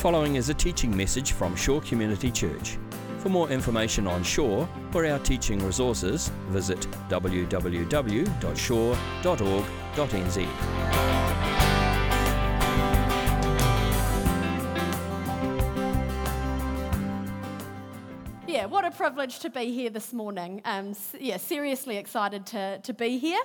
following is a teaching message from Shore Community Church. For more information on Shore or our teaching resources, visit www.shore.org.nz. Yeah, what a privilege to be here this morning. Um, yeah, seriously excited to, to be here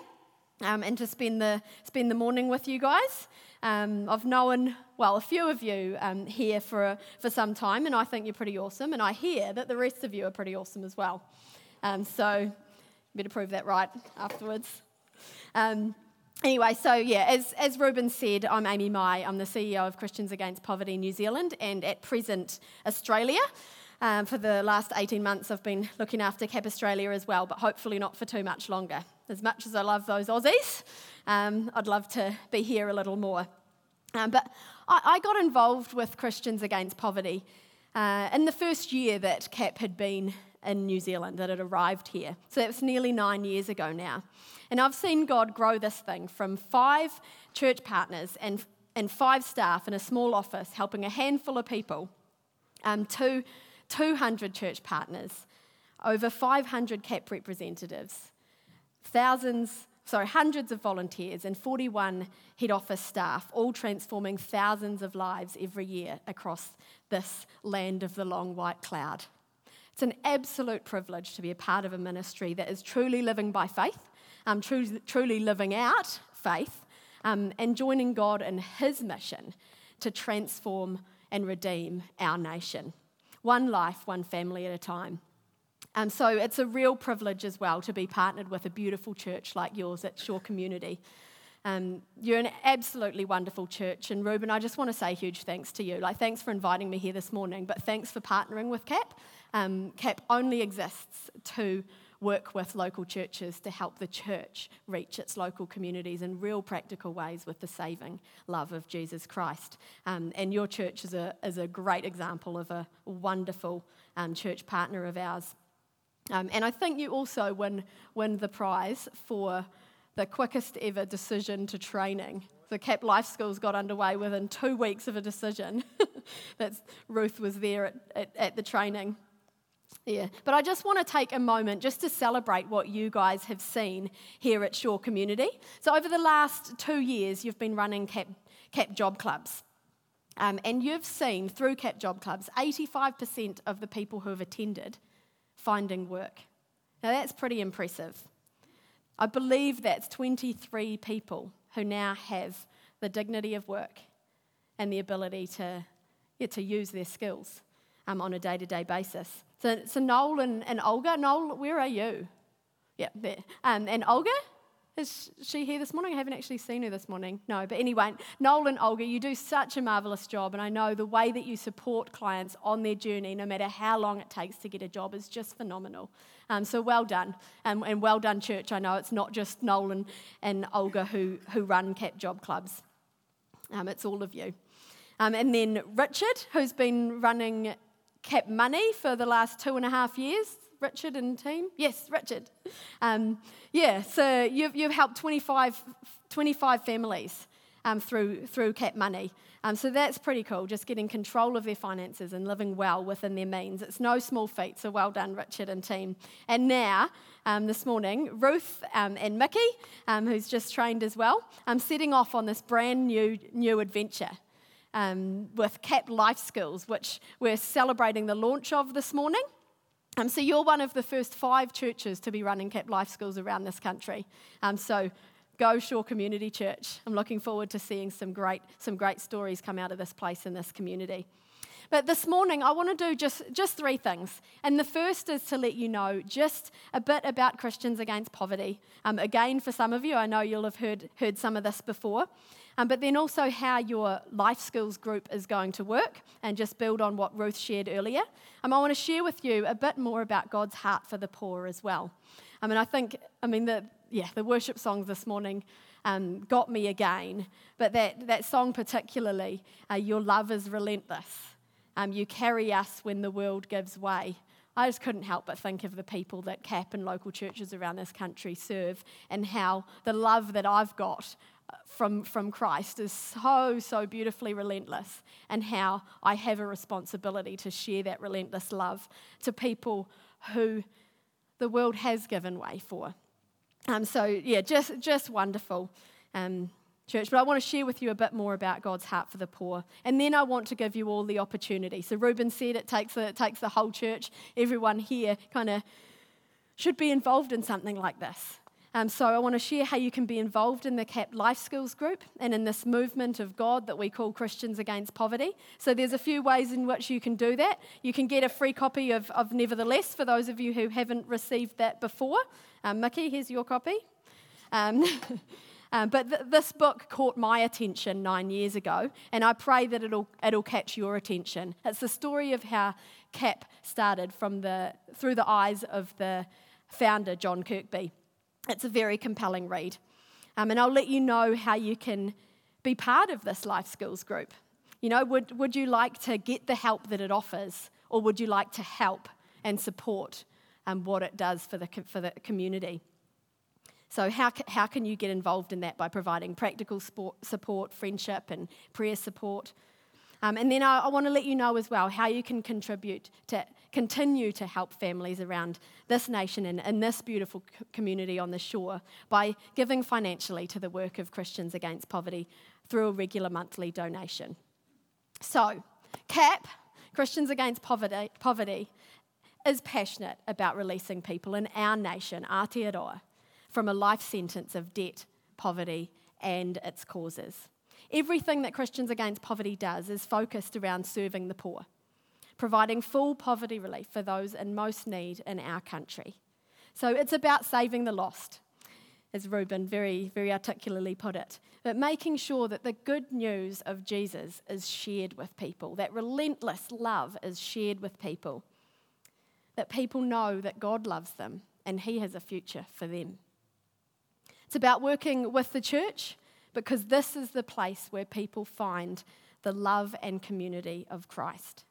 um, and to spend the, spend the morning with you guys. Um, I've known, well, a few of you um, here for, for some time, and I think you're pretty awesome. And I hear that the rest of you are pretty awesome as well. Um, so, better prove that right afterwards. Um, Anyway, so yeah, as, as Ruben said, I'm Amy Mai. I'm the CEO of Christians Against Poverty New Zealand and at present Australia. Um, for the last 18 months, I've been looking after Cap Australia as well, but hopefully not for too much longer. As much as I love those Aussies, um, I'd love to be here a little more. Um, but I, I got involved with Christians Against Poverty uh, in the first year that CAP had been in New Zealand, that it arrived here. So that's nearly nine years ago now. And I've seen God grow this thing from five church partners and, and five staff in a small office helping a handful of people um, to 200 church partners, over 500 CAP representatives, thousands, sorry, hundreds of volunteers, and 41 head office staff, all transforming thousands of lives every year across this land of the long white cloud. It's an absolute privilege to be a part of a ministry that is truly living by faith, um, truly, truly living out faith, um, and joining God in His mission to transform and redeem our nation. One life, one family at a time. Um, so it's a real privilege as well to be partnered with a beautiful church like yours at Shore Community. Um, you're an absolutely wonderful church, and Ruben, I just want to say huge thanks to you. Like, thanks for inviting me here this morning, but thanks for partnering with CAP. Um, CAP only exists to work with local churches to help the church reach its local communities in real practical ways with the saving love of Jesus Christ. Um, and your church is a, is a great example of a wonderful um, church partner of ours. Um, and I think you also win, win the prize for the quickest ever decision to training. The CAP Life Skills got underway within two weeks of a decision. That's Ruth was there at, at, at the training. Yeah, but I just want to take a moment just to celebrate what you guys have seen here at Shore Community. So, over the last two years, you've been running CAP, CAP Job Clubs. Um, and you've seen through CAP Job Clubs 85% of the people who have attended finding work. Now, that's pretty impressive. I believe that's 23 people who now have the dignity of work and the ability to, yeah, to use their skills um, on a day to day basis. So, so Noel and, and Olga, Noel, where are you? Yeah, there. Um, and Olga, is she here this morning? I haven't actually seen her this morning. No, but anyway, Noel and Olga, you do such a marvellous job, and I know the way that you support clients on their journey, no matter how long it takes to get a job, is just phenomenal. Um, so well done, um, and well done, church. I know it's not just Noel and, and Olga who, who run CAP Job Clubs, um, it's all of you. Um, and then Richard, who's been running CAP Money for the last two and a half years. Richard and team? Yes, Richard. Um, yeah, so you've, you've helped 25, 25 families um, through, through CAP Money. Um, so that's pretty cool, just getting control of their finances and living well within their means. It's no small feat, so well done, Richard and team. And now, um, this morning, Ruth um, and Mickey, um, who's just trained as well, I'm setting off on this brand new, new adventure. Um, with CAP Life Skills, which we're celebrating the launch of this morning. Um, so you're one of the first five churches to be running CAP Life Skills around this country. Um, so go Shore Community Church. I'm looking forward to seeing some great, some great stories come out of this place and this community. But this morning, I want to do just, just three things. And the first is to let you know just a bit about Christians Against Poverty. Um, again, for some of you, I know you'll have heard, heard some of this before. Um, but then also how your life skills group is going to work and just build on what Ruth shared earlier. Um, I want to share with you a bit more about God's heart for the poor as well. I mean, I think, I mean, the, yeah, the worship songs this morning um, got me again, but that, that song particularly, uh, Your Love is Relentless. Um, you carry us when the world gives way. I just couldn't help but think of the people that CAP and local churches around this country serve and how the love that I've got from, from Christ is so, so beautifully relentless, and how I have a responsibility to share that relentless love to people who the world has given way for. Um, so, yeah, just, just wonderful. Um, church, but I want to share with you a bit more about God's heart for the poor. And then I want to give you all the opportunity. So Ruben said it takes, it takes the whole church, everyone here kind of should be involved in something like this. Um, so I want to share how you can be involved in the CAP Life Skills group and in this movement of God that we call Christians Against Poverty. So there's a few ways in which you can do that. You can get a free copy of, of Nevertheless for those of you who haven't received that before. Um, Mickey, here's your copy. Um, Um, but th- this book caught my attention nine years ago, and I pray that it'll, it'll catch your attention. It's the story of how CAP started from the, through the eyes of the founder, John Kirkby. It's a very compelling read. Um, and I'll let you know how you can be part of this life skills group. You know, would, would you like to get the help that it offers, or would you like to help and support um, what it does for the, for the community? So, how, how can you get involved in that by providing practical sport, support, friendship, and prayer support? Um, and then I, I want to let you know as well how you can contribute to continue to help families around this nation and in this beautiful community on the shore by giving financially to the work of Christians Against Poverty through a regular monthly donation. So, CAP, Christians Against Poverty, Poverty is passionate about releasing people in our nation, Aotearoa, from a life sentence of debt, poverty, and its causes. Everything that Christians Against Poverty does is focused around serving the poor, providing full poverty relief for those in most need in our country. So it's about saving the lost, as Ruben very, very articulately put it, but making sure that the good news of Jesus is shared with people, that relentless love is shared with people, that people know that God loves them and He has a future for them. It's about working with the church because this is the place where people find the love and community of Christ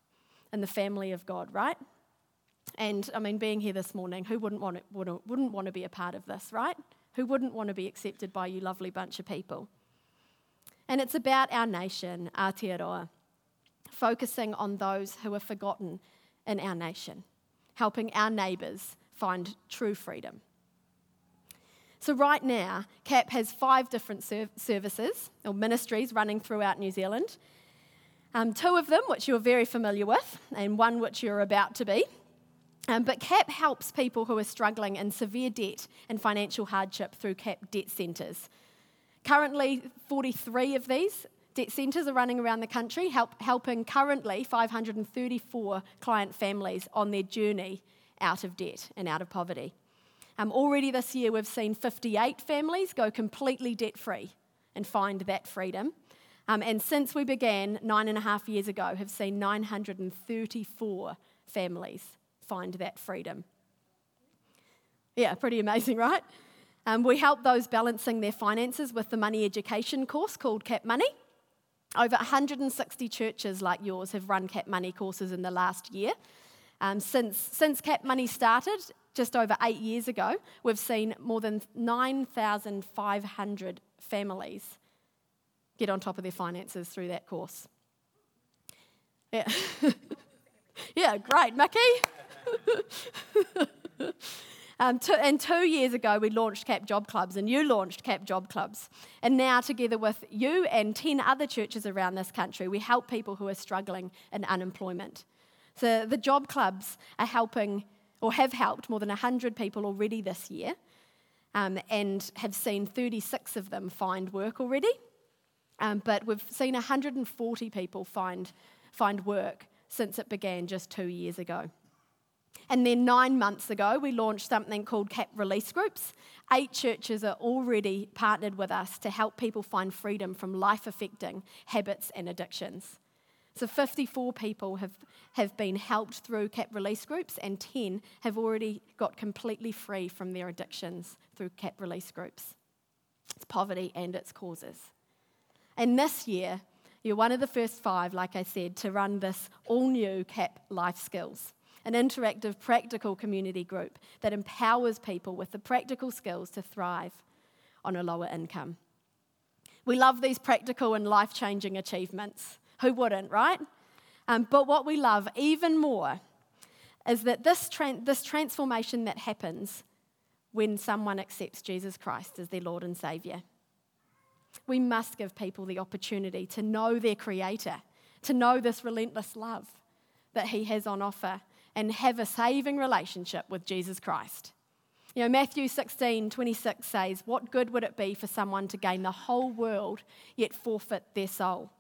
and the family of God, right? And I mean, being here this morning, who wouldn't want, to, wouldn't want to be a part of this, right? Who wouldn't want to be accepted by you lovely bunch of people? And it's about our nation, Aotearoa, focusing on those who are forgotten in our nation, helping our neighbours find true freedom. So, right now, CAP has five different serv- services or ministries running throughout New Zealand. Um, two of them, which you're very familiar with, and one which you're about to be. Um, but CAP helps people who are struggling in severe debt and financial hardship through CAP debt centres. Currently, 43 of these debt centres are running around the country, help, helping currently 534 client families on their journey out of debt and out of poverty. Um, already this year, we've seen 58 families go completely debt free and find that freedom. Um, and since we began nine and a half years ago, have seen 934 families find that freedom. Yeah, pretty amazing, right? Um, we help those balancing their finances with the money education course called Cap Money. Over 160 churches like yours have run Cap Money courses in the last year. Um, since, since Cap Money started, just over eight years ago, we've seen more than 9,500 families get on top of their finances through that course. Yeah, yeah great, Mickey. um, two, and two years ago, we launched CAP Job Clubs, and you launched CAP Job Clubs. And now, together with you and 10 other churches around this country, we help people who are struggling in unemployment. So the job clubs are helping or have helped more than 100 people already this year um, and have seen 36 of them find work already. Um, but we've seen 140 people find, find work since it began just two years ago. And then nine months ago, we launched something called CAP Release Groups. Eight churches are already partnered with us to help people find freedom from life affecting habits and addictions. So 54 people have, have been helped through CAP release groups, and 10 have already got completely free from their addictions through CAP release groups. It's poverty and its causes. And this year, you're one of the first five, like I said, to run this all new CAP Life Skills, an interactive, practical community group that empowers people with the practical skills to thrive on a lower income. We love these practical and life changing achievements. Who wouldn't, right? Um, but what we love even more is that this, tra- this transformation that happens when someone accepts Jesus Christ as their Lord and Saviour. We must give people the opportunity to know their Creator, to know this relentless love that He has on offer, and have a saving relationship with Jesus Christ. You know, Matthew 16, 26 says, What good would it be for someone to gain the whole world yet forfeit their soul?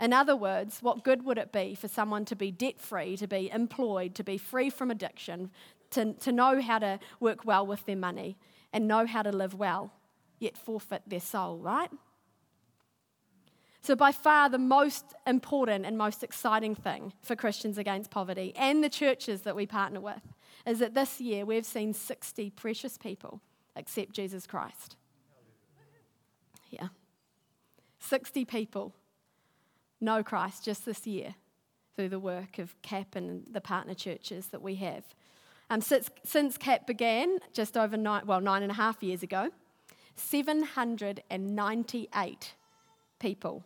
In other words, what good would it be for someone to be debt free, to be employed, to be free from addiction, to, to know how to work well with their money and know how to live well, yet forfeit their soul, right? So, by far, the most important and most exciting thing for Christians Against Poverty and the churches that we partner with is that this year we've seen 60 precious people accept Jesus Christ. Yeah. 60 people know Christ just this year through the work of CAP and the partner churches that we have. Um, since, since CAP began, just over nine, well, nine and a half years ago, 798 people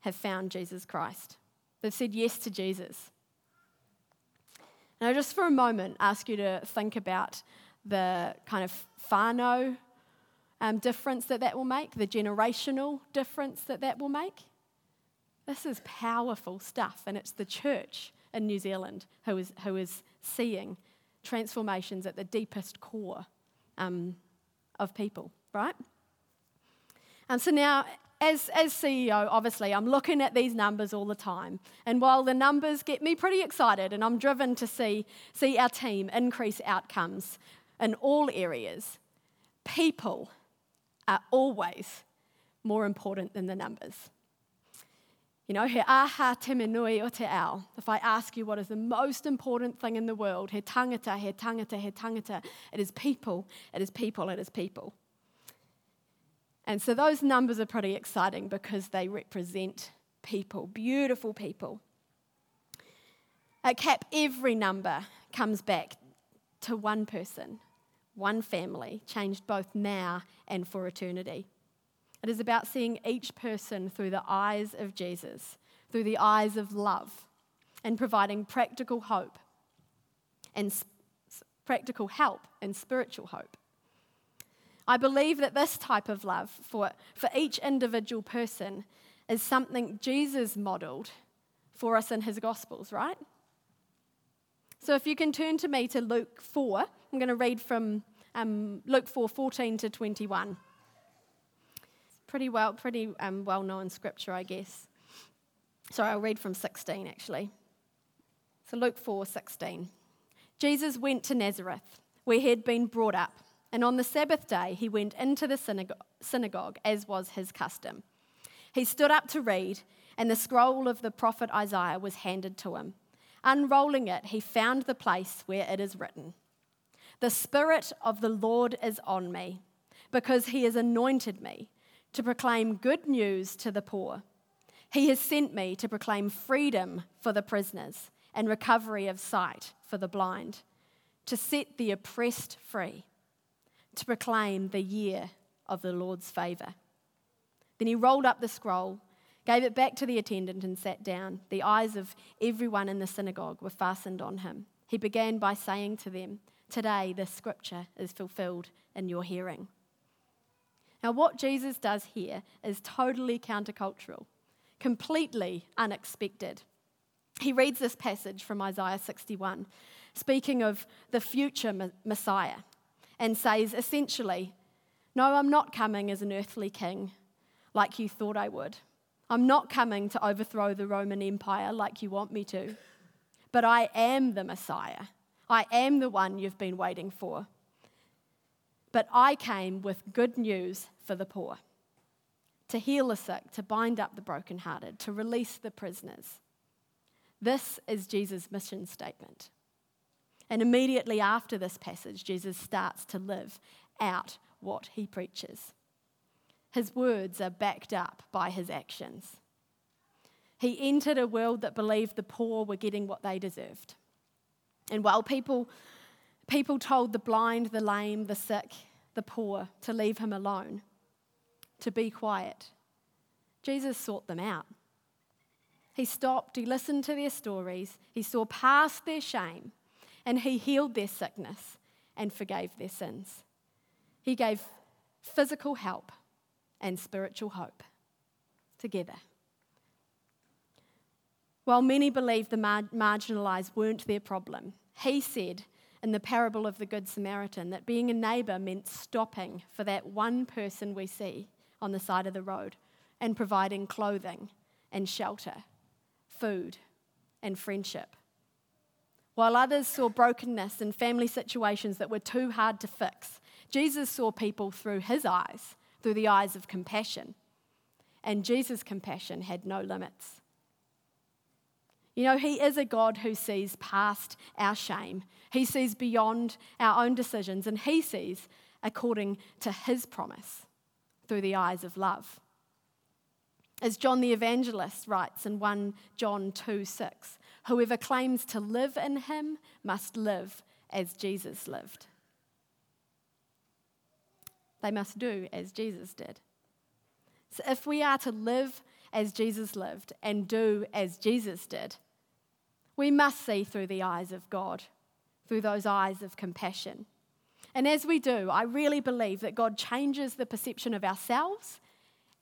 have found Jesus Christ. They've said yes to Jesus. Now, just for a moment, ask you to think about the kind of whānau um, difference that that will make, the generational difference that that will make. This is powerful stuff, and it's the church in New Zealand who is, who is seeing transformations at the deepest core um, of people, right? And so now, as, as CEO, obviously, I'm looking at these numbers all the time. And while the numbers get me pretty excited and I'm driven to see, see our team increase outcomes in all areas, people are always more important than the numbers. You know, he aha te mea nui o te ao. If I ask you what is the most important thing in the world, he tangata, he tangata, he tangata, it is people, it is people, it is people. And so those numbers are pretty exciting because they represent people, beautiful people. At CAP, every number comes back to one person, one family, changed both now and for eternity. It is about seeing each person through the eyes of Jesus, through the eyes of love, and providing practical hope and practical help and spiritual hope. I believe that this type of love for, for each individual person is something Jesus modeled for us in his Gospels, right? So if you can turn to me to Luke 4, I'm going to read from um, Luke 4 14 to 21 pretty well, pretty um, well known scripture, I guess. Sorry, I'll read from 16 actually. So Luke 4 16. Jesus went to Nazareth, where he had been brought up, and on the Sabbath day he went into the synagogue, as was his custom. He stood up to read, and the scroll of the prophet Isaiah was handed to him. Unrolling it, he found the place where it is written The Spirit of the Lord is on me, because he has anointed me to proclaim good news to the poor. He has sent me to proclaim freedom for the prisoners and recovery of sight for the blind, to set the oppressed free, to proclaim the year of the Lord's favour. Then he rolled up the scroll, gave it back to the attendant, and sat down. The eyes of everyone in the synagogue were fastened on him. He began by saying to them, Today this scripture is fulfilled in your hearing. Now, what Jesus does here is totally countercultural, completely unexpected. He reads this passage from Isaiah 61, speaking of the future Messiah, and says essentially, No, I'm not coming as an earthly king like you thought I would. I'm not coming to overthrow the Roman Empire like you want me to. But I am the Messiah. I am the one you've been waiting for. But I came with good news for the poor to heal the sick, to bind up the brokenhearted, to release the prisoners. This is Jesus' mission statement. And immediately after this passage, Jesus starts to live out what he preaches. His words are backed up by his actions. He entered a world that believed the poor were getting what they deserved. And while people People told the blind, the lame, the sick, the poor to leave him alone. to be quiet, Jesus sought them out. He stopped, he listened to their stories, he saw past their shame, and he healed their sickness and forgave their sins. He gave physical help and spiritual hope together. While many believed the mar- marginalised weren't their problem, he said in the parable of the Good Samaritan that being a neighbour meant stopping for that one person we see on the side of the road and providing clothing and shelter, food and friendship. While others saw brokenness and family situations that were too hard to fix, Jesus saw people through his eyes, through the eyes of compassion. And Jesus' compassion had no limits. You know, He is a God who sees past our shame. He sees beyond our own decisions, and He sees according to His promise through the eyes of love. As John the Evangelist writes in 1 John 2 6, whoever claims to live in Him must live as Jesus lived. They must do as Jesus did. So if we are to live as Jesus lived and do as Jesus did, we must see through the eyes of God, through those eyes of compassion. And as we do, I really believe that God changes the perception of ourselves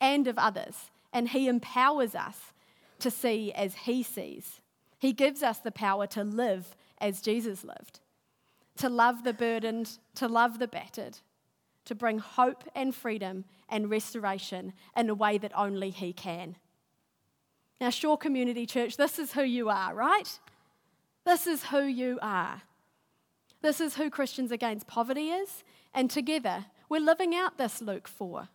and of others, and He empowers us to see as He sees. He gives us the power to live as Jesus lived, to love the burdened, to love the battered, to bring hope and freedom and restoration in a way that only He can. Now, Shore Community Church, this is who you are, right? This is who you are. This is who Christians Against Poverty is, and together we're living out this Luke 4.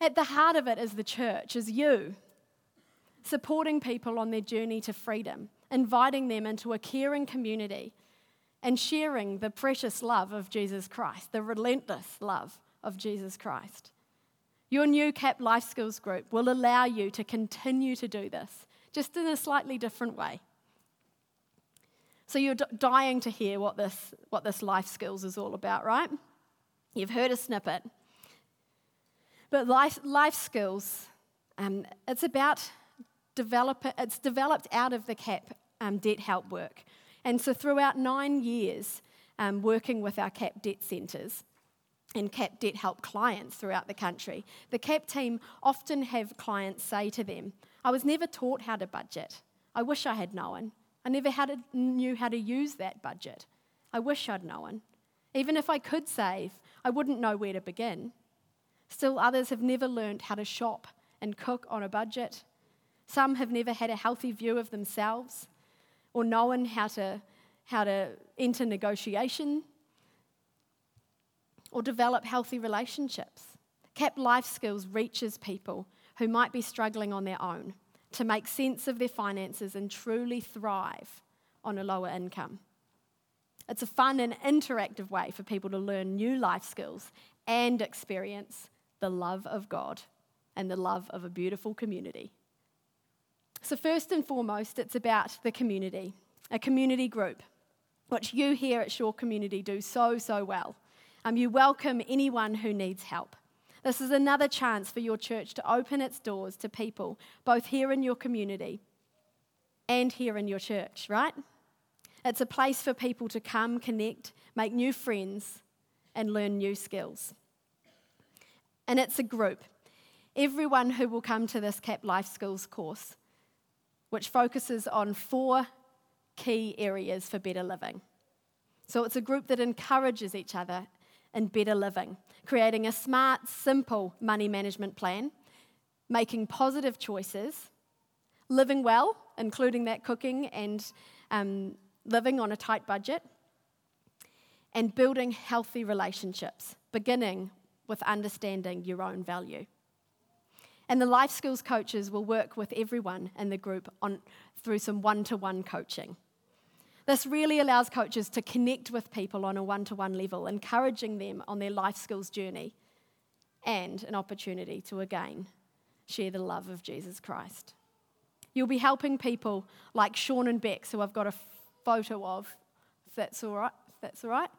At the heart of it is the church, is you, supporting people on their journey to freedom, inviting them into a caring community, and sharing the precious love of Jesus Christ, the relentless love of Jesus Christ. Your new CAP Life Skills group will allow you to continue to do this, just in a slightly different way. So you're dying to hear what this, what this life skills is all about, right? You've heard a snippet. But life, life skills, um, it's about develop, it's developed out of the CAP um, debt help work. And so throughout nine years um, working with our CAP debt centres, and CAP debt help clients throughout the country. The CAP team often have clients say to them, I was never taught how to budget. I wish I had known. I never had knew how to use that budget. I wish I'd known. Even if I could save, I wouldn't know where to begin. Still, others have never learned how to shop and cook on a budget. Some have never had a healthy view of themselves or known how to, how to enter negotiation or develop healthy relationships. CAP Life Skills reaches people who might be struggling on their own to make sense of their finances and truly thrive on a lower income. It's a fun and interactive way for people to learn new life skills and experience the love of God and the love of a beautiful community. So, first and foremost, it's about the community, a community group, which you here at Shore Community do so, so well. Um, you welcome anyone who needs help. This is another chance for your church to open its doors to people, both here in your community and here in your church, right? It's a place for people to come, connect, make new friends, and learn new skills. And it's a group. Everyone who will come to this CAP Life Skills course, which focuses on four key areas for better living. So it's a group that encourages each other in better living, creating a smart, simple money management plan, making positive choices, living well, including that cooking and um, living on a tight budget, and building healthy relationships, beginning with understanding your own value. And the life skills coaches will work with everyone in the group on, through some one to one coaching. This really allows coaches to connect with people on a one to one level, encouraging them on their life skills journey, and an opportunity to again share the love of Jesus Christ. You'll be helping people like Sean and Bex, who I've got a photo of, if that's all right. If that's all right.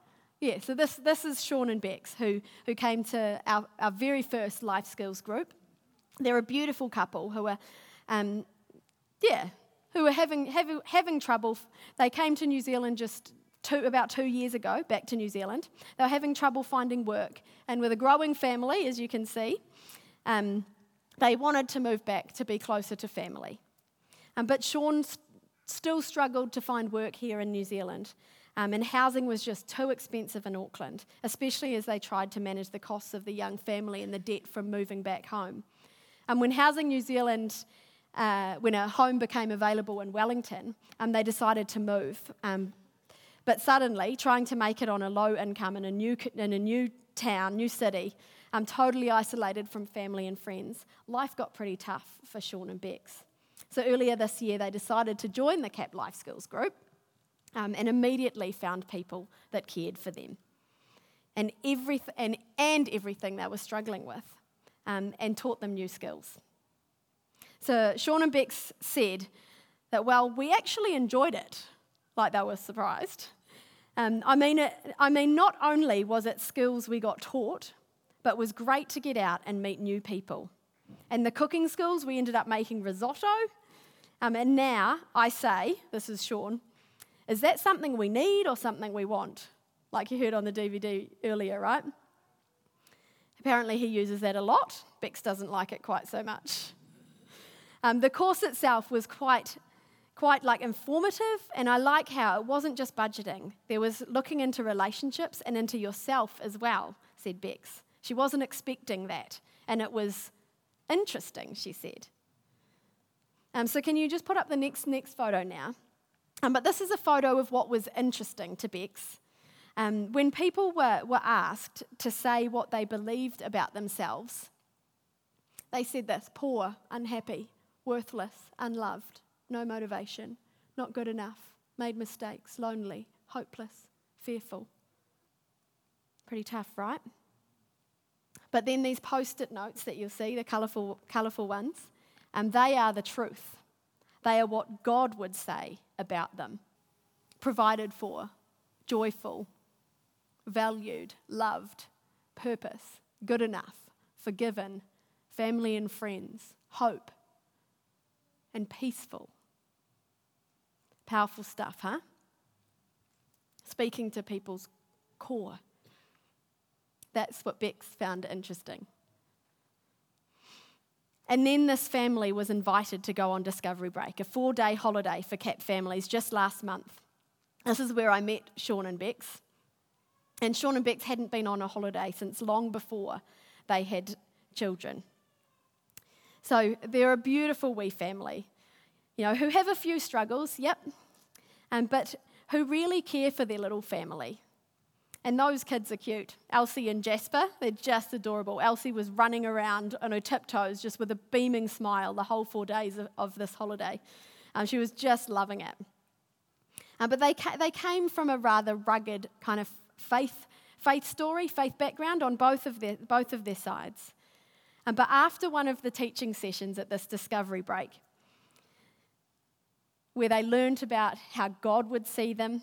Yeah, so this, this is Sean and Bex, who, who came to our, our very first life skills group. They're a beautiful couple who are, um, yeah, who are having, having, having trouble. They came to New Zealand just two, about two years ago, back to New Zealand. They were having trouble finding work. And with a growing family, as you can see, um, they wanted to move back to be closer to family. Um, but Sean st- still struggled to find work here in New Zealand. Um, and housing was just too expensive in Auckland, especially as they tried to manage the costs of the young family and the debt from moving back home. And when Housing New Zealand, uh, when a home became available in Wellington, um, they decided to move. Um, but suddenly, trying to make it on a low income in a new, in a new town, new city, um, totally isolated from family and friends, life got pretty tough for Sean and Bex. So earlier this year, they decided to join the CAP Life Skills group um, and immediately found people that cared for them and, every, and, and everything they were struggling with um, and taught them new skills. So Sean and Bex said that, well, we actually enjoyed it, like they were surprised. Um, I, mean it, I mean, not only was it skills we got taught, but was great to get out and meet new people. And the cooking skills, we ended up making risotto. Um, and now I say, this is Sean, is that something we need or something we want? Like you heard on the DVD earlier, right? Apparently, he uses that a lot. Bex doesn't like it quite so much. Um, the course itself was quite, quite like informative, and I like how it wasn't just budgeting. There was looking into relationships and into yourself as well, said Bex. She wasn't expecting that, and it was interesting, she said. Um, so, can you just put up the next next photo now? Um, but this is a photo of what was interesting to Bex. Um, when people were, were asked to say what they believed about themselves, they said this poor, unhappy, worthless, unloved, no motivation, not good enough, made mistakes, lonely, hopeless, fearful. Pretty tough, right? But then these post it notes that you'll see, the colourful, colourful ones, um, they are the truth. They are what God would say about them provided for, joyful, valued, loved, purpose, good enough, forgiven, family and friends, hope, and peaceful. Powerful stuff, huh? Speaking to people's core. That's what Bex found interesting. And then this family was invited to go on Discovery Break, a four day holiday for CAP families just last month. This is where I met Sean and Bex. And Sean and Bex hadn't been on a holiday since long before they had children. So they're a beautiful wee family, you know, who have a few struggles, yep, um, but who really care for their little family. And those kids are cute. Elsie and Jasper, they're just adorable. Elsie was running around on her tiptoes just with a beaming smile the whole four days of, of this holiday. Um, she was just loving it. Um, but they, ca- they came from a rather rugged kind of faith, faith story, faith background on both of their, both of their sides. Um, but after one of the teaching sessions at this discovery break, where they learned about how God would see them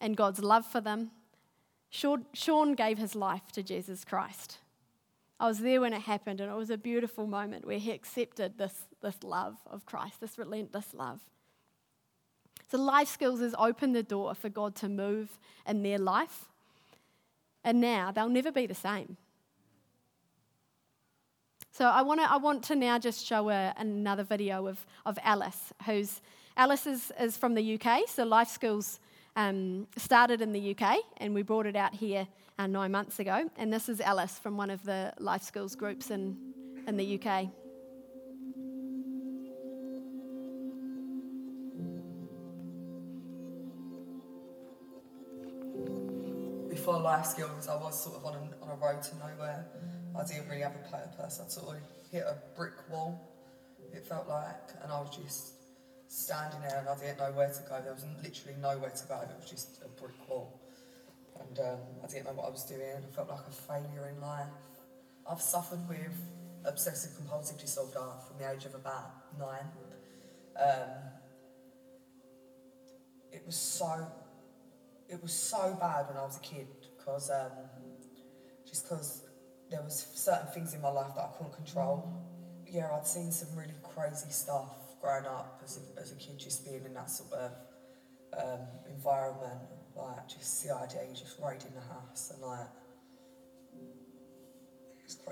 and God's love for them Sean gave his life to Jesus Christ. I was there when it happened, and it was a beautiful moment where he accepted this, this love of Christ, this relentless love. So, life skills has opened the door for God to move in their life, and now they'll never be the same. So, I, wanna, I want to now just show a, another video of, of Alice, who's Alice is, is from the UK, so life skills um, started in the UK and we brought it out here uh, nine months ago. And this is Alice from one of the life skills groups in, in the UK. Before life skills, I was sort of on a, on a road to nowhere. I didn't really have a purpose. I sort of hit a brick wall, it felt like, and I was just standing there and I didn't know where to go. There was literally nowhere to go. It was just a brick wall. And um, I didn't know what I was doing. I felt like a failure in life. I've suffered with obsessive compulsive disorder from the age of about nine. Um, it was so, it was so bad when I was a kid. because um, just because there was certain things in my life that I couldn't control. Yeah, I'd seen some really crazy stuff growing up as a, as a kid, just being in that sort of um, environment, like just CID, just raiding the house, and like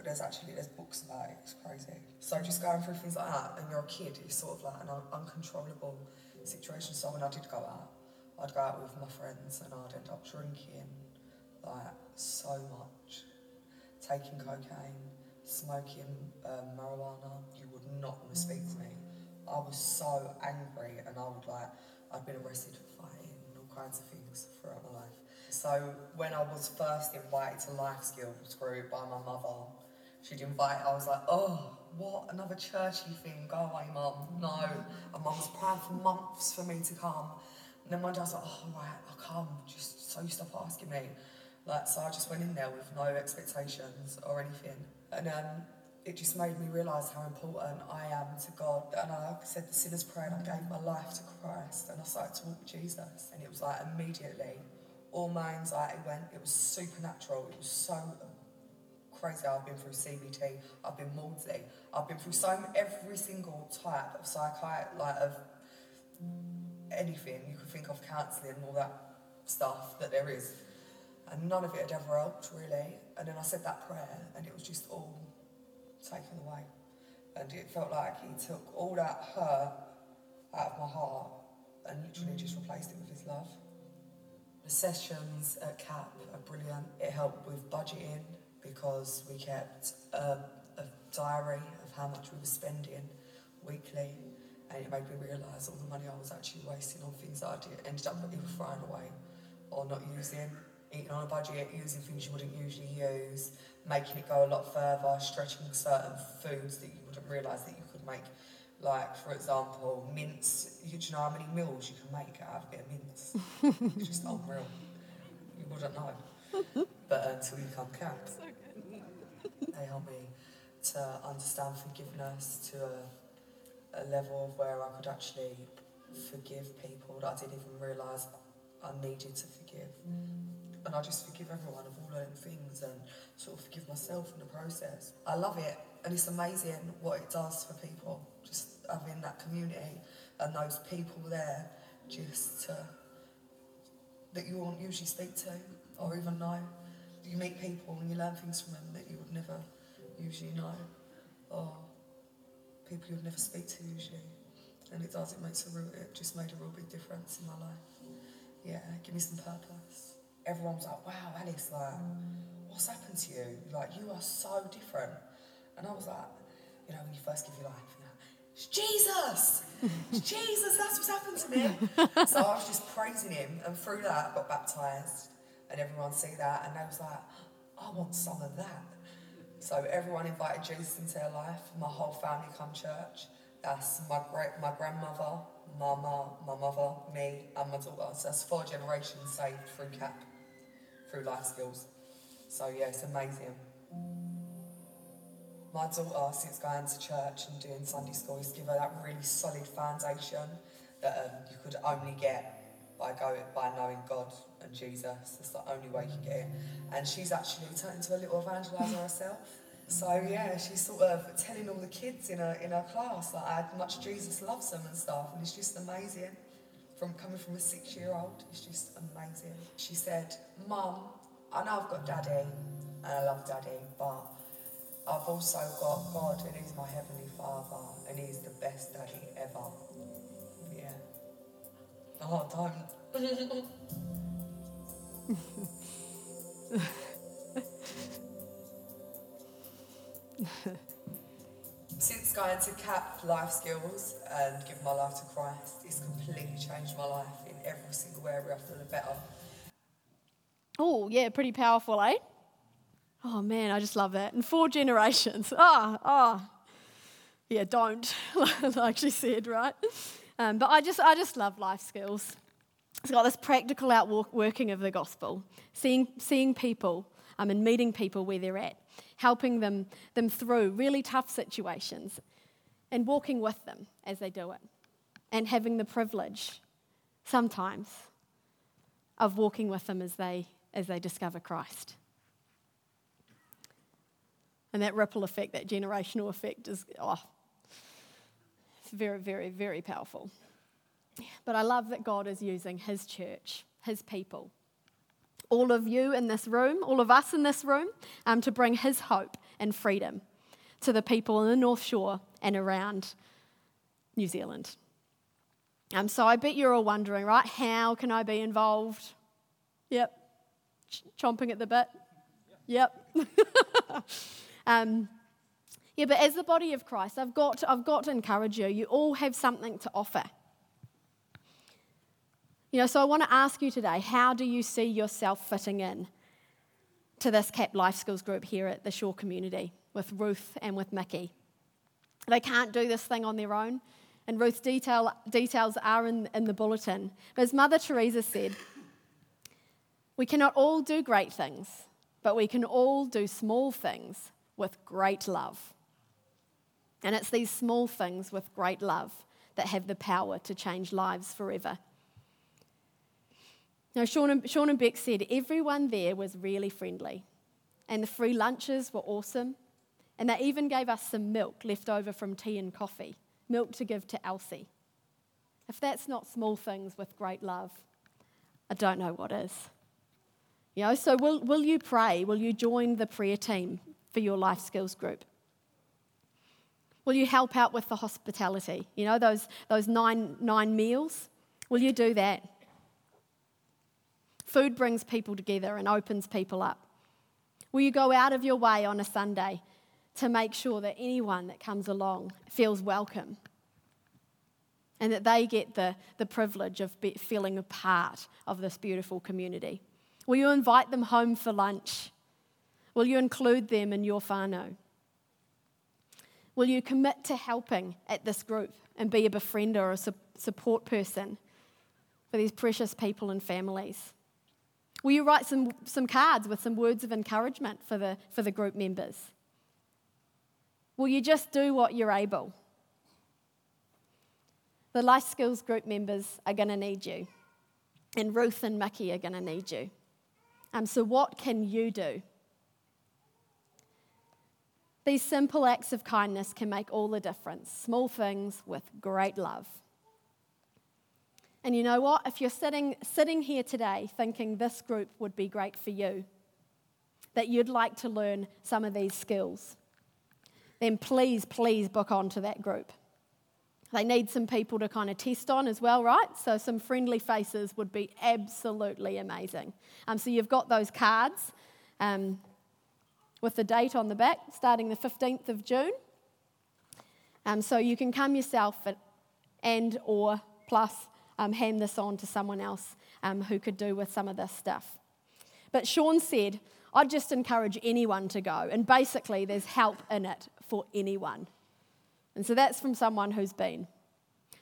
there's actually there's books about it. It's crazy. So just going through things like that, and you're a kid, it's sort of like an un- uncontrollable situation. So when I did go out, I'd go out with my friends, and I'd end up drinking like so much, taking cocaine, smoking um, marijuana. You would not want to speak to me. I was so angry, and I would like I'd been arrested for fighting and all kinds of things throughout my life. So when I was first invited to Life Skills group by my mother, she'd invite, I was like, oh, what, another churchy thing, go away mum, no. And mum was praying for months for me to come. And then I was like, oh, right, I'll come, just so you stop asking me. Like, so I just went in there with no expectations or anything. And um, it just made me realise how important I am to God. And I said the sinner's prayer and I gave my life to Christ and I started to walk with Jesus. And it was like immediately, all my anxiety went. It was supernatural. It was so crazy. I've been through CBT, I've been Maudsley, I've been through so every single type of psychiatry, like of anything you could think of, counselling, all that stuff that there is. And none of it had ever helped really. And then I said that prayer and it was just all taken away. And it felt like he took all that hurt out of my heart and literally just replaced it with his love. The sessions at CAP are brilliant. It helped with budgeting because we kept a, a diary of how much we were spending weekly and it made me realise all the money I was actually wasting on things that I did, ended up either throwing away or not using eating on a budget, using things you wouldn't usually use, making it go a lot further, stretching certain foods that you wouldn't realise that you could make. Like, for example, mince. You, do you know how many meals you can make out of a bit of mince? it's just unreal. You wouldn't know. But uh, until you come camp, they help me to understand forgiveness to a, a level of where I could actually forgive people that I didn't even realise I needed to forgive mm. and I just forgive everyone of all them things and sort of forgive myself in the process. I love it, and it's amazing what it does for people. Just having that community and those people there, just to, that you won't usually speak to or even know. You meet people and you learn things from them that you would never usually know, or people you would never speak to usually. And it does. It makes a real. It just made a real big difference in my life. Yeah, give me some purpose everyone was like, wow, Alice, like, what's happened to you? Like, you are so different. And I was like, you know, when you first give your life, you know, it's Jesus! It's Jesus, that's what's happened to me. so I was just praising him, and through that, I got baptised, and everyone see that, and they was like, I want some of that. So everyone invited Jesus into their life. My whole family come church. That's my great, my grandmother, my mum, my mother, me, and my daughter. So that's four generations saved through CAP through life skills. So yeah, it's amazing. My daughter, since going to church and doing Sunday school, is given her that really solid foundation that um, you could only get by going by knowing God and Jesus. That's the only way you can get it. And she's actually turned into a little evangelizer herself. So yeah, she's sort of telling all the kids in her in her class like how much Jesus loves them and stuff, and it's just amazing from coming from a six year old it's just amazing. She said, Mum, I know I've got daddy and I love daddy, but I've also got God and He's my Heavenly Father and He's the best daddy ever. A hard time. Since going to CAP Life Skills and give my life to Christ, it's completely changed my life in every single area. I feel better. Oh, yeah, pretty powerful, eh? Oh man, I just love that. And four generations. Ah, oh, ah. Oh. Yeah, don't, like she said, right? Um, but I just, I just love life skills. It's got this practical outworking of the gospel, seeing, seeing people um, and meeting people where they're at helping them, them through really tough situations and walking with them as they do it. And having the privilege sometimes of walking with them as they as they discover Christ. And that ripple effect, that generational effect, is oh, it's very, very, very powerful. But I love that God is using His church, His people, all of you in this room, all of us in this room, um, to bring His hope and freedom to the people in the North Shore and around New Zealand. Um, so I bet you're all wondering, right? How can I be involved? Yep. Ch- chomping at the bit. Yep. um, yeah, but as the body of Christ, I've got, I've got to encourage you. You all have something to offer. You know, so I want to ask you today how do you see yourself fitting in to this CAP Life Skills group here at the Shore community with Ruth and with Mickey? They can't do this thing on their own, and Ruth's detail, details are in, in the bulletin. But as Mother Teresa said, we cannot all do great things, but we can all do small things with great love. And it's these small things with great love that have the power to change lives forever. Now, Sean and, Sean and Beck said everyone there was really friendly, and the free lunches were awesome, and they even gave us some milk left over from tea and coffee, milk to give to Elsie. If that's not small things with great love, I don't know what is. You know, so will, will you pray? Will you join the prayer team for your life skills group? Will you help out with the hospitality? You know, those, those nine, nine meals? Will you do that? Food brings people together and opens people up. Will you go out of your way on a Sunday to make sure that anyone that comes along feels welcome and that they get the, the privilege of be, feeling a part of this beautiful community? Will you invite them home for lunch? Will you include them in your whānau? Will you commit to helping at this group and be a befriender or a support person for these precious people and families? Will you write some, some cards with some words of encouragement for the, for the group members? Will you just do what you're able? The Life Skills group members are going to need you, and Ruth and Mickey are going to need you. Um, so, what can you do? These simple acts of kindness can make all the difference, small things with great love. And you know what? If you're sitting, sitting here today thinking this group would be great for you, that you'd like to learn some of these skills, then please, please book on to that group. They need some people to kind of test on as well, right? So, some friendly faces would be absolutely amazing. Um, so, you've got those cards um, with the date on the back, starting the 15th of June. Um, so, you can come yourself and or plus um, hand this on to someone else um, who could do with some of this stuff. But Sean said, I'd just encourage anyone to go. And basically, there's help in it for anyone. And so that's from someone who's been.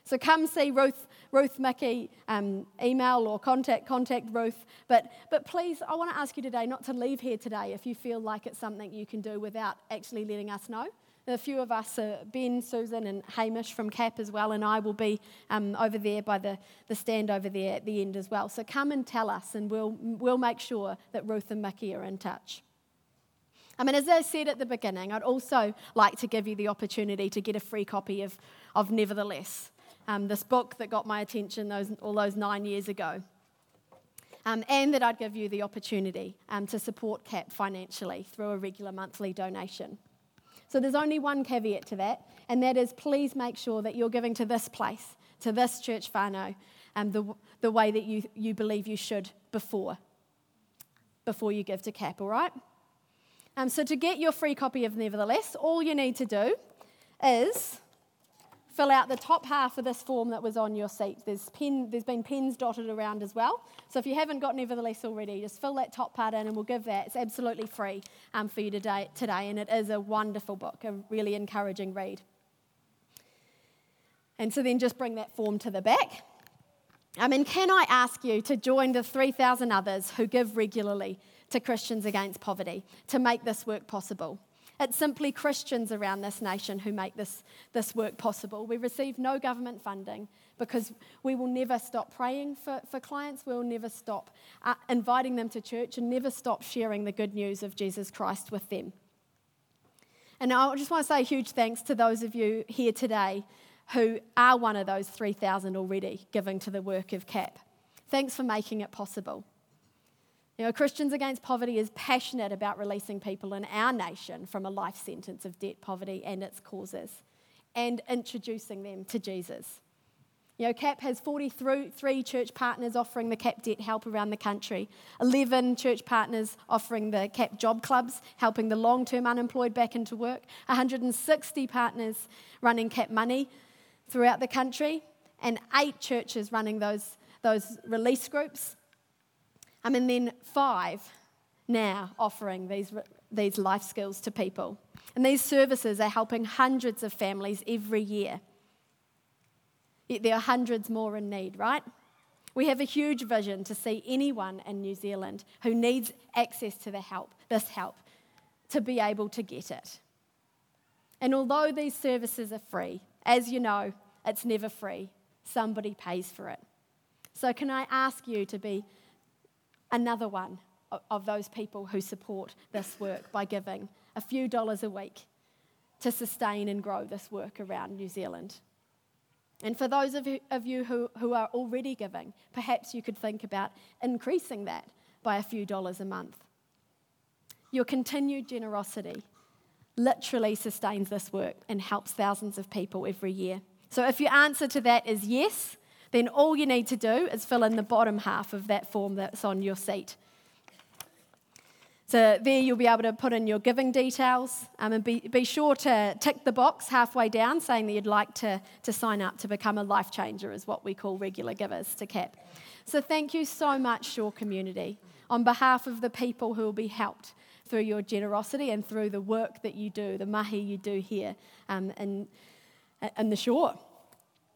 So come see Ruth, Ruth Mickey, um, email or contact, contact Ruth. But, but please, I want to ask you today not to leave here today if you feel like it's something you can do without actually letting us know. A few of us, uh, Ben, Susan, and Hamish from CAP as well, and I will be um, over there by the, the stand over there at the end as well. So come and tell us, and we'll, we'll make sure that Ruth and Mickey are in touch. I mean, as I said at the beginning, I'd also like to give you the opportunity to get a free copy of, of Nevertheless, um, this book that got my attention those, all those nine years ago. Um, and that I'd give you the opportunity um, to support CAP financially through a regular monthly donation. So there's only one caveat to that, and that is please make sure that you're giving to this place, to this church whānau, um, the, the way that you, you believe you should before, before you give to CAP, all right? Um, so to get your free copy of Nevertheless, all you need to do is fill out the top half of this form that was on your seat. There's, pen, there's been pens dotted around as well. So if you haven't got Nevertheless already, just fill that top part in and we'll give that. It's absolutely free um, for you today, today, and it is a wonderful book, a really encouraging read. And so then just bring that form to the back. I mean, can I ask you to join the 3,000 others who give regularly to Christians Against Poverty to make this work possible? It's simply Christians around this nation who make this, this work possible. We receive no government funding because we will never stop praying for, for clients. We will never stop uh, inviting them to church and never stop sharing the good news of Jesus Christ with them. And I just want to say a huge thanks to those of you here today who are one of those 3,000 already giving to the work of CAP. Thanks for making it possible. You know, Christians Against Poverty is passionate about releasing people in our nation from a life sentence of debt, poverty, and its causes, and introducing them to Jesus. You know, CAP has 43 church partners offering the CAP debt help around the country, 11 church partners offering the CAP job clubs, helping the long term unemployed back into work, 160 partners running CAP money throughout the country, and eight churches running those, those release groups. Mean, then five now offering these, these life skills to people. And these services are helping hundreds of families every year. There are hundreds more in need, right? We have a huge vision to see anyone in New Zealand who needs access to the help, this help, to be able to get it. And although these services are free, as you know, it's never free. Somebody pays for it. So, can I ask you to be another one of those people who support this work by giving a few dollars a week to sustain and grow this work around New Zealand? And for those of you, of you who, who are already giving, perhaps you could think about increasing that by a few dollars a month. Your continued generosity literally sustains this work and helps thousands of people every year. So if your answer to that is yes, then all you need to do is fill in the bottom half of that form that's on your seat. So there you'll be able to put in your giving details um, and be, be sure to tick the box halfway down saying that you'd like to, to sign up to become a life changer, is what we call regular givers to CAP. So thank you so much, Shore Community, on behalf of the people who will be helped through your generosity and through the work that you do, the mahi you do here um, in, in the shore.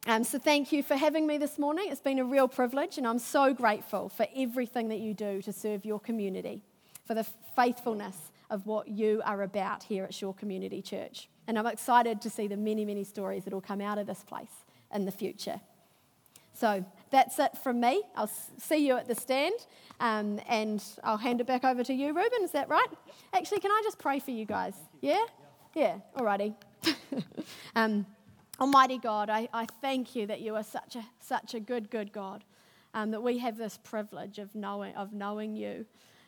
Um, so, thank you for having me this morning. It's been a real privilege, and I'm so grateful for everything that you do to serve your community for the faithfulness of what you are about here at Shore Community Church. And I'm excited to see the many, many stories that will come out of this place in the future. So that's it from me. I'll see you at the stand um, and I'll hand it back over to you, Ruben. Is that right? Actually, can I just pray for you guys? Yeah? Yeah, alrighty. um, Almighty God, I, I thank you that you are such a, such a good, good God, um, that we have this privilege of knowing, of knowing you.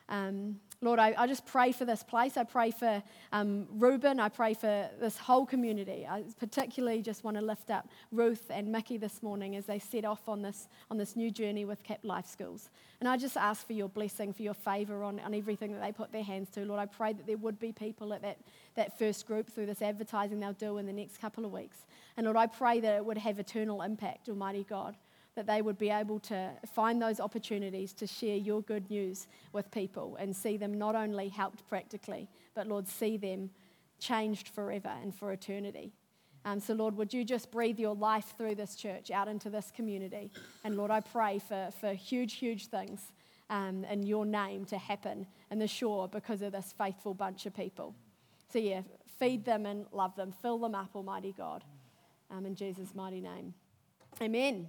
Um, Lord, I, I, just pray for this place. I pray for um, Reuben. I pray for this whole community. I particularly just want to lift up Ruth and Mickey this morning as they set off on this, on this new journey with CAP Life Skills. And I just ask for your blessing, for your favour on, on everything that they put their hands to. Lord, I pray that there would be people at that, that first group through this advertising they'll do in the next couple of weeks. And Lord, I pray that it would have eternal impact, Almighty God that they would be able to find those opportunities to share your good news with people and see them not only helped practically, but Lord, see them changed forever and for eternity. Um, so, Lord, would you just breathe your life through this church out into this community? And Lord, I pray for, for huge, huge things um, in your name to happen in the shore because of this faithful bunch of people. So, yeah, feed them and love them. Fill them up, Almighty God. Um, in Jesus' mighty name. Amen.